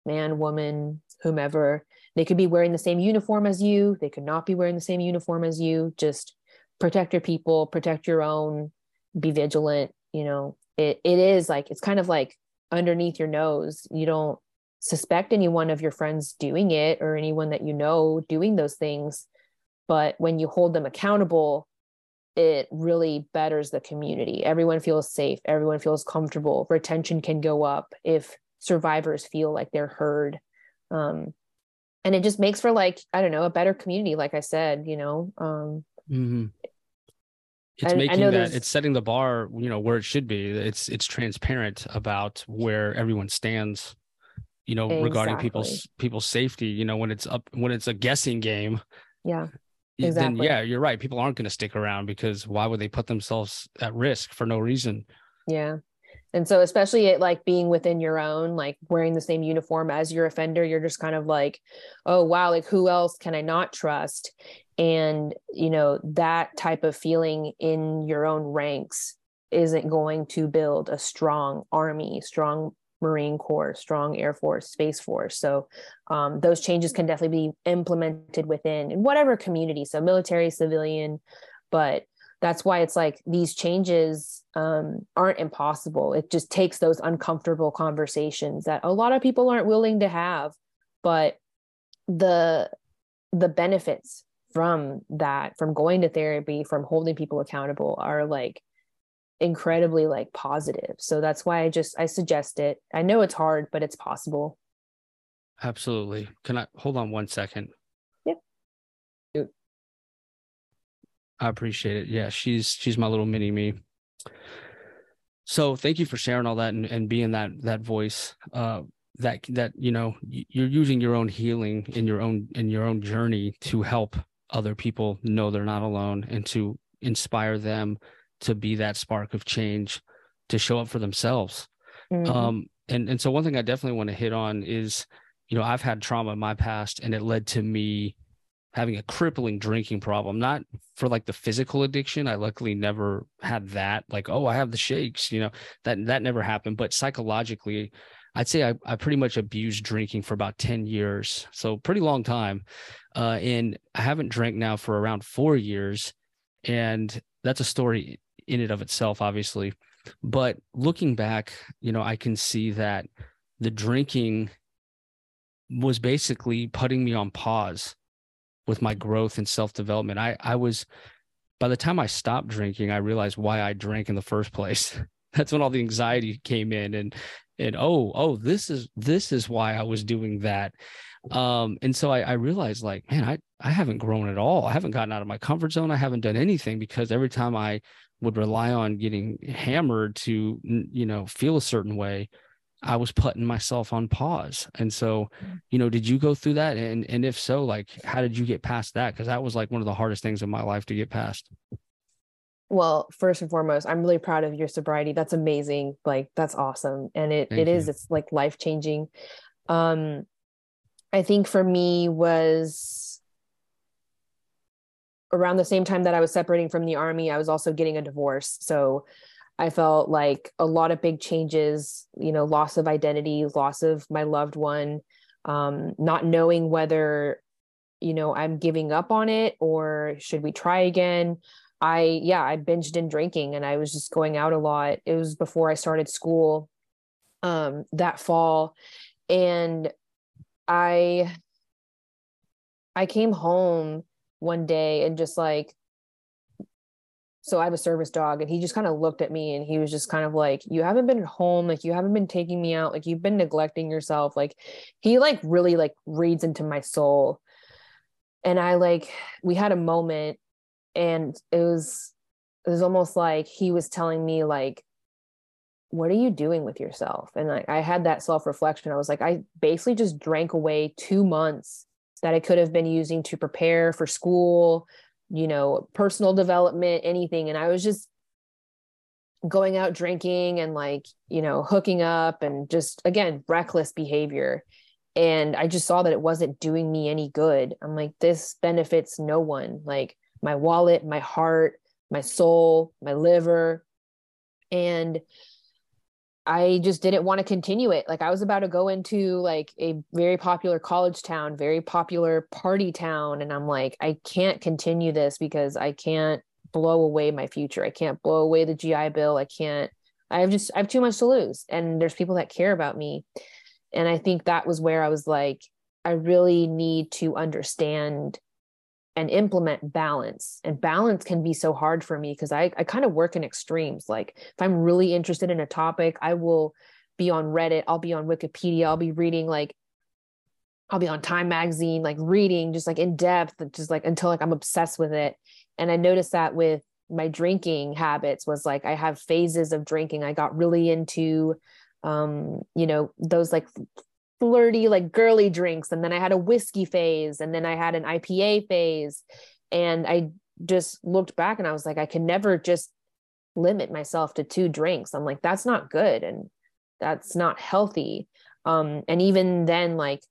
man woman whomever they could be wearing the same uniform as you, they could not be wearing the same uniform as you. Just protect your people, protect your own, be vigilant. You know, it, it is like it's kind of like underneath your nose. You don't suspect anyone of your friends doing it or anyone that you know doing those things. But when you hold them accountable, it really betters the community. Everyone feels safe, everyone feels comfortable. Retention can go up if survivors feel like they're heard. Um, and it just makes for like i don't know a better community like i said you know um mm-hmm. it's I, making I that it's setting the bar you know where it should be it's it's transparent about where everyone stands you know exactly. regarding people's people's safety you know when it's up when it's a guessing game yeah exactly. then yeah you're right people aren't going to stick around because why would they put themselves at risk for no reason yeah and so especially it like being within your own like wearing the same uniform as your offender you're just kind of like oh wow like who else can i not trust? And you know that type of feeling in your own ranks isn't going to build a strong army strong marine corps strong air force space force. So um, those changes can definitely be implemented within in whatever community so military civilian but that's why it's like these changes um, aren't impossible. It just takes those uncomfortable conversations that a lot of people aren't willing to have but the the benefits from that from going to therapy from holding people accountable are like incredibly like positive. So that's why i just i suggest it. I know it's hard but it's possible. Absolutely. Can i hold on one second i appreciate it. Yeah she's she's my little mini me. So thank you for sharing all that and, and being that that voice uh that that you know you're using your own healing in your own in your own journey to help other people know they're not alone and to inspire them to be that spark of change to show up for themselves. Mm-hmm. um and and so one thing i definitely want to hit on is you know i've had trauma in my past and it led to me having a crippling drinking problem not for like the physical addiction i luckily never had that like oh i have the shakes you know that that never happened but psychologically I'd say I, I pretty much abused drinking for about 10 years. So pretty long time. Uh, and I haven't drank now for around four years. And that's a story in and of itself, obviously. But looking back, you know, I can see that the drinking was basically putting me on pause with my growth and self-development. I I was by the time I stopped drinking, I realized why I drank in the first place. That's when all the anxiety came in and and oh oh this is this is why i was doing that um and so I, I realized like man i i haven't grown at all i haven't gotten out of my comfort zone i haven't done anything because every time i would rely on getting hammered to you know feel a certain way i was putting myself on pause. And so mm. you know did you go through that? And and if so like how did you get past that? Because that was like one of the hardest things in my life to get past. Well first and foremost i'm really proud of your sobriety. That's amazing. Like that's awesome. And it Thank it is. it's like life changing um i think for me was around the same time that i was separating from the army i was also getting a divorce. So i felt like a lot of big changes you know loss of identity loss of my loved one um not knowing whether you know i'm giving up on it or should we try again I yeah, I binged in drinking and I was just going out a lot. It was before I started school um that fall and I I came home one day and just like so I have a service dog and he just kind of looked at me and he was just kind of like you haven't been at home like you haven't been taking me out like you've been neglecting yourself like he like really like reads into my soul. And I like we had a moment and it was it was almost like he was telling me like what are you doing with yourself? And like i had that self reflection i was like i basically just drank away 2 months that i could have been using to prepare for school you know personal development anything. And i was just going out drinking and like you know hooking up and just again reckless behavior. And i just saw that it wasn't doing me any good. I'm like this benefits no one. Like my wallet, my heart, my soul, my liver. And I just didn't want to continue it. Like I was about to go into like a very popular college town, very popular party town. And I'm like, I can't continue this because I can't blow away my future. I can't blow away the GI Bill. I can't, I have just, I have too much to lose. And there's people that care about me. And I think that was where I was like, I really need to understand and implement balance. And balance can be so hard for me because I, I kind of work in extremes. Like if I'm really interested in a topic, I will be on Reddit, I'll be on Wikipedia, I'll be reading like I'll be on Time magazine, like reading just like in depth, just like until like I'm obsessed with it. And I noticed that with my drinking habits was like I have phases of drinking. I got really into um, you know, those like flirty, like girly drinks. And then I had a whiskey phase, and then I had an IPA phase. And I just looked back and I was like, I can never just limit myself to two drinks. I'm like, that's not good. And that's not healthy. Um, and even then, like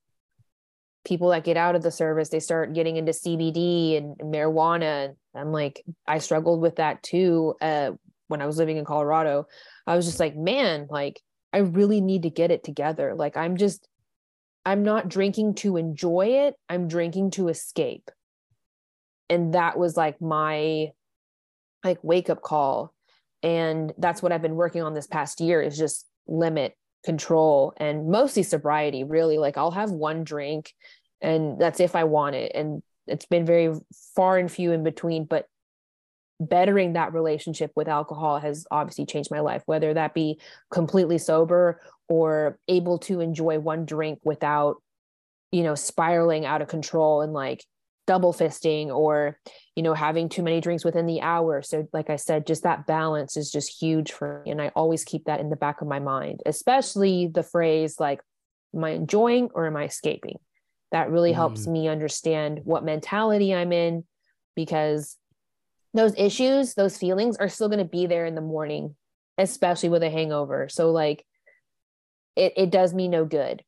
people that get out of the service, they start getting into CBD and marijuana. I'm like, I struggled with that too. Uh, when I was living in Colorado, I was just like, man, like I really need to get it together. Like I'm just I'm not drinking to enjoy it, I'm drinking to escape. And that was like my like wake up call. And that's what i've been working on this past year is just limit control and mostly sobriety really. Like i'll have one drink and that's if i want it. And it's been very far and few in between but bettering that relationship with alcohol has obviously changed my life whether that be completely sober or able to enjoy one drink without you know spiraling out of control and like double fisting or you know having too many drinks within the hour so like i said just that balance is just huge for me and i always keep that in the back of my mind especially the phrase like am i enjoying or am i escaping that really mm. helps me understand what mentality i'm in because those issues those feelings are still going to be there in the morning especially with a hangover. So like it, it does me no good.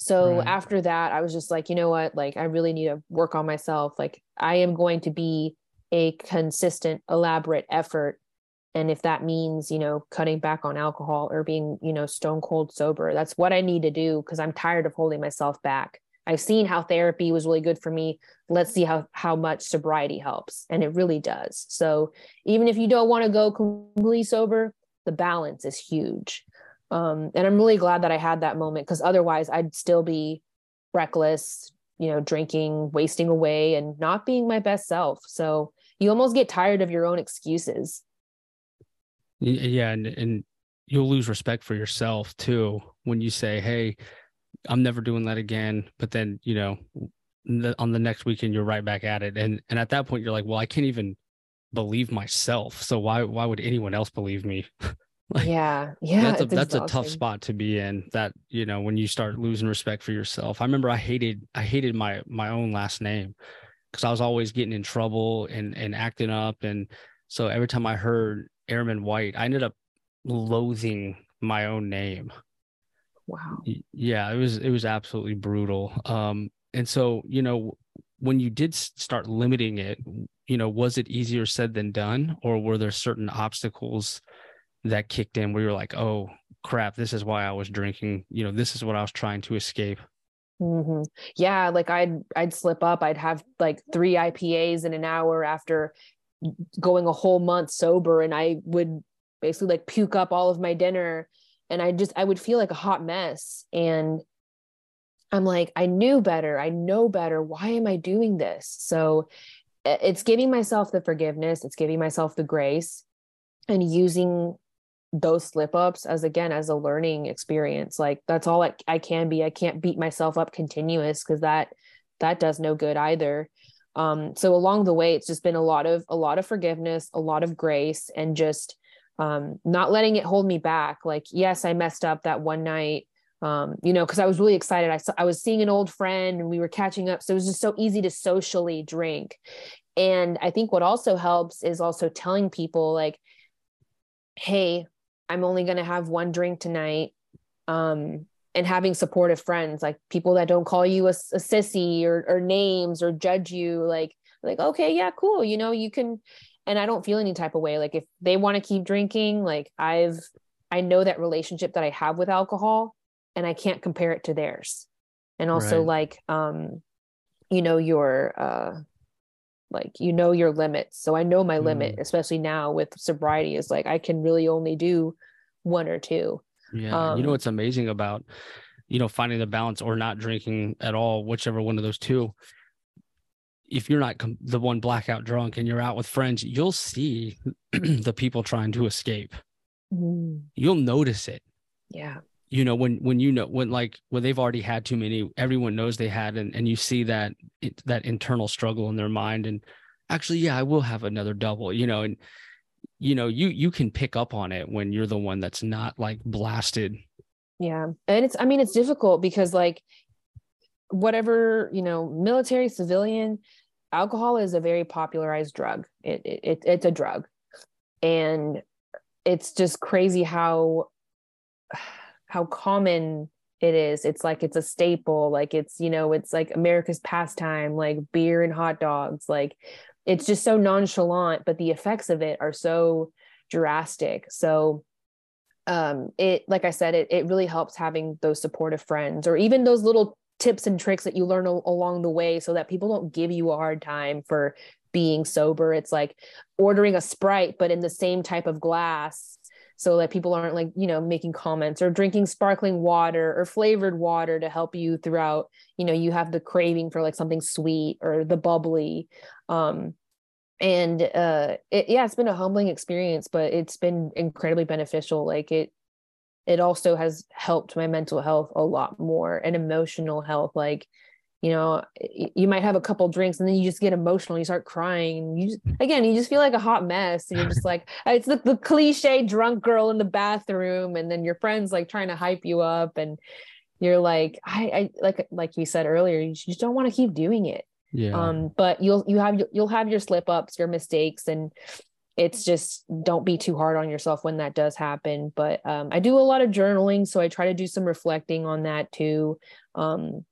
So right. after that i was just like you know what? Like i really need to work on myself. Like i am going to be a consistent elaborate effort. And if that means you know cutting back on alcohol or being you know stone cold sober that's what i need to do because i'm tired of holding myself back i've seen how therapy was really good for me. Let's see how how much sobriety helps and it really does. So even if you don't want to go completely sober the balance is huge. Um, and i'm really glad that i had that moment because otherwise i'd still be reckless you know drinking wasting away and not being my best self. So you almost get tired of your own excuses. Yeah and, and you'll lose respect for yourself too when you say hey i'm never doing that again but then you know the, on the next weekend you're right back at it and and at that point you're like well i can't even believe myself so why why would anyone else believe me Like, yeah, yeah, that's a that's a tough spot to be in. That you know when you start losing respect for yourself. I remember I hated I hated my my own last name because I was always getting in trouble and and acting up, and so every time I heard Airman White, I ended up loathing my own name. Wow. Yeah, it was it was absolutely brutal. Um, and so you know when you did start limiting it, you know, was it easier said than done, or were there certain obstacles? that kicked in where you're like, oh crap, this is why I was drinking. You know, this is what I was trying to escape. Mm-hmm. Yeah, like I'd I'd slip up. I'd have like three IPAs in an hour after going a whole month sober, and I would basically like puke up all of my dinner, and I just I would feel like a hot mess. And I'm like, I knew better. I know better. Why am I doing this? So it's giving myself the forgiveness. It's giving myself the grace, and using those slip ups as again as a learning experience like that's all I, I can be i can't beat myself up continuous because that that does no good either um so along the way it's just been a lot of a lot of forgiveness a lot of grace and just um not letting it hold me back like yes i messed up that one night um you know because i was really excited I, saw, I was seeing an old friend and we were catching up so it was just so easy to socially drink and i think what also helps is also telling people like hey I'm only going to have one drink tonight. Um, and having supportive friends, like people that don't call you a, a sissy or, or names or judge you, like, like, okay, yeah, cool. You know, you can, and I don't feel any type of way. Like if they want to keep drinking, like I've, I know that relationship that I have with alcohol and I can't compare it to theirs. And also right. like, um, you know, your, uh, like you know your limits so i know my mm. limit especially now with sobriety is like i can really only do one or two yeah um, you know um, what's amazing about you know finding the balance or not drinking at all whichever one of those two if you're not com- the one blackout drunk and you're out with friends you'll see the people trying to escape. Mm. you'll notice it. Yeah. You know when when you know when like when they've already had too many everyone knows they had and, and you see that that internal struggle in their mind and actually yeah i will have another double you know and you know you you can pick up on it when you're the one that's not like blasted. Yeah. And it's i mean it's difficult because like whatever you know military civilian alcohol is a very popularized drug. It, it, it it's a drug. And it's just crazy how how common it is. It's like it's a staple. Like it's you know it's like america's pastime like beer and hot dogs. Like it's just so nonchalant but the effects of it are so drastic. So um it like i said it, it really helps having those supportive friends or even those little tips and tricks that you learn along the way so that people don't give you a hard time for being sober. It's like ordering a Sprite, but in the same type of glass so that people aren't like you know making comments or drinking sparkling water or flavored water to help you throughout you know you have the craving for like something sweet or the bubbly um and uh it, yeah it's been a humbling experience but it's been incredibly beneficial like it it also has helped my mental health a lot more and emotional health like you know you might have a couple drinks and then you just get emotional you start crying you just, again you just feel like a hot mess and you're just like it's the, the cliche drunk girl in the bathroom and then your friends like trying to hype you up and you're like i, I like like you said earlier you just don't want to keep doing it. Yeah. Um but you'll you have you'll have your slip ups your mistakes and it's just don't be too hard on yourself when that does happen but um, i do a lot of journaling so i try to do some reflecting on that too um,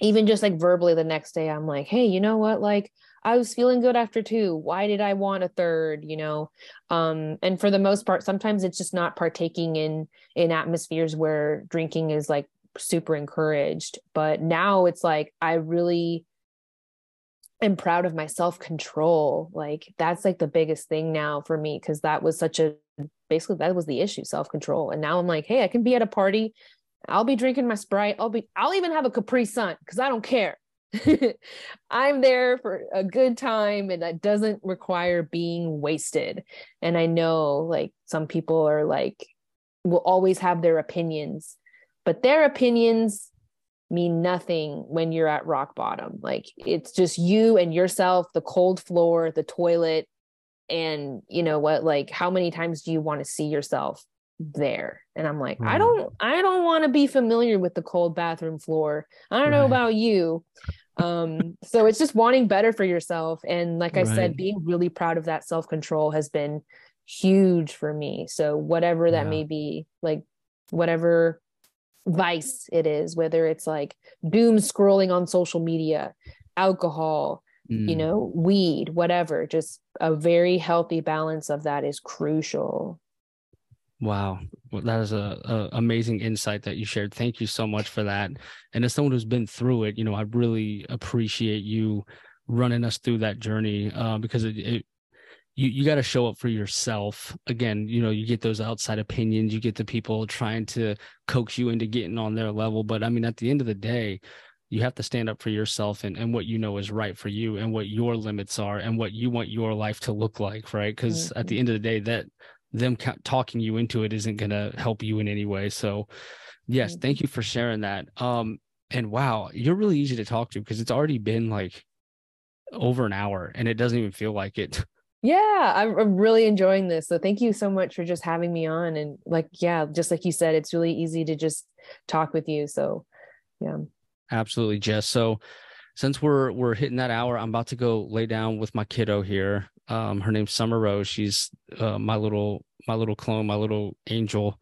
even just like verbally the next day i'm like hey you know what? Like i was feeling good after two. Why did i want a third? You know um and for the most part sometimes it's just not partaking in in atmospheres where drinking is like super encouraged but now it's like i really am proud of my self control like that's like the biggest thing now for me because that was such a basically that was the issue self control and now i'm like hey i can be at a party I'll be drinking my Sprite. I'll be I'll even have a Capri Sun because I don't care. I'm there for a good time and that doesn't require being wasted. And I know like some people are like will always have their opinions, but their opinions mean nothing when you're at rock bottom. Like it's just you and yourself, the cold floor, the toilet, and you know what, like how many times do you want to see yourself there and i'm like i don't i don't want to be familiar with the cold bathroom floor i don't right. know about you um so it's just wanting better for yourself and like i right. said being really proud of that self control has been huge for me so whatever that yeah. may be like whatever vice it is whether it's like doom scrolling on social media alcohol mm. you know weed whatever just a very healthy balance of that is crucial Wow, well, that is a, a, amazing insight that you shared. Thank you so much for that. And as someone who's been through it, you know, I really appreciate you running us through that journey uh, because it, it you you got to show up for yourself. Again, you know, you get those outside opinions, you get the people trying to coax you into getting on their level, but I mean, at the end of the day, you have to stand up for yourself and, and what you know is right for you and what your limits are and what you want your life to look like right because mm-hmm. at the end of the day that them talking you into it isn't going to help you in any way. So, yes, thank you for sharing that. Um, and wow, you're really easy to talk to because it's already been like over an hour and it doesn't even feel like it. Yeah, I'm, I'm really enjoying this. So thank you so much for just having me on. And like, yeah, just like you said, it's really easy to just talk with you. So, yeah. Absolutely, Jess. So, since we're we're hitting that hour, I'm about to go lay down with my kiddo here. Um, her name's Summer Rose. She's uh, my little my little clone, my little angel.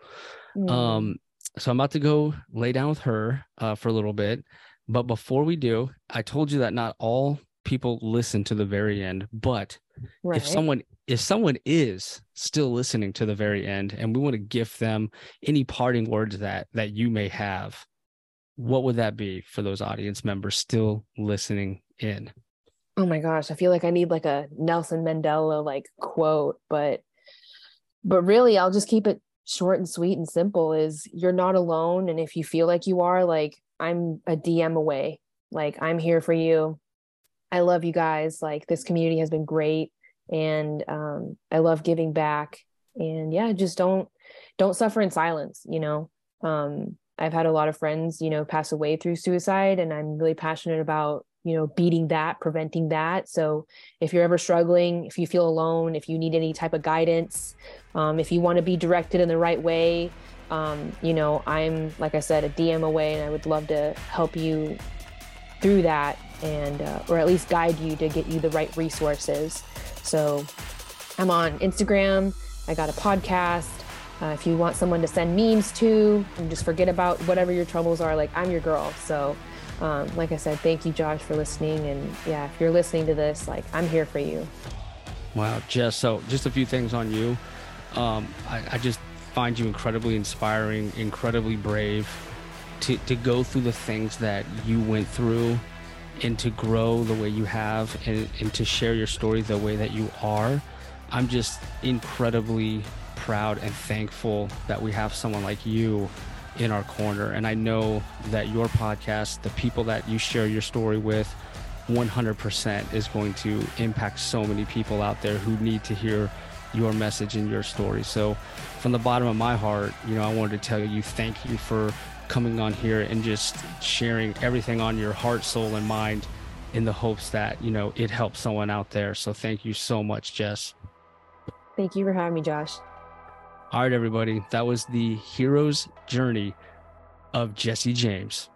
Mm. Um, so I'm about to go lay down with her uh, for a little bit. But before we do, I told you that not all people listen to the very end. But right. if someone if someone is still listening to the very end, and we want to gift them any parting words that that you may have, what would that be for those audience members still listening in? oh my gosh, I feel like I need like a Nelson Mandela like quote, but but really I'll just keep it short and sweet and simple is you're not alone and if you feel like you are like I'm a DM away. Like I'm here for you. I love you guys. Like this community has been great and um I love giving back and yeah, just don't don't suffer in silence, you know. Um I've had a lot of friends, you know, pass away through suicide and I'm really passionate about you know beating that preventing that so if you're ever struggling if you feel alone if you need any type of guidance um, if you want to be directed in the right way um, you know i'm like i said a dm away and i would love to help you through that and uh, or at least guide you to get you the right resources so i'm on instagram i got a podcast uh, if you want someone to send memes to and just forget about whatever your troubles are like i'm your girl so um, like I said, thank you, Josh, for listening. And yeah, if you're listening to this, like I'm here for you. Wow, Jess. So just a few things on you. Um, I, I just find you incredibly inspiring, incredibly brave to, to go through the things that you went through and to grow the way you have and, and to share your story the way that you are. I'm just incredibly proud and thankful that we have someone like you in our corner. And I know that your podcast, the people that you share your story with, 100% is going to impact so many people out there who need to hear your message and your story. So, from the bottom of my heart, you know, I wanted to tell you thank you for coming on here and just sharing everything on your heart, soul, and mind in the hopes that, you know, it helps someone out there. So, thank you so much, Jess. Thank you for having me, Josh. All right, everybody. That was the hero's journey of Jess C. Jaimes.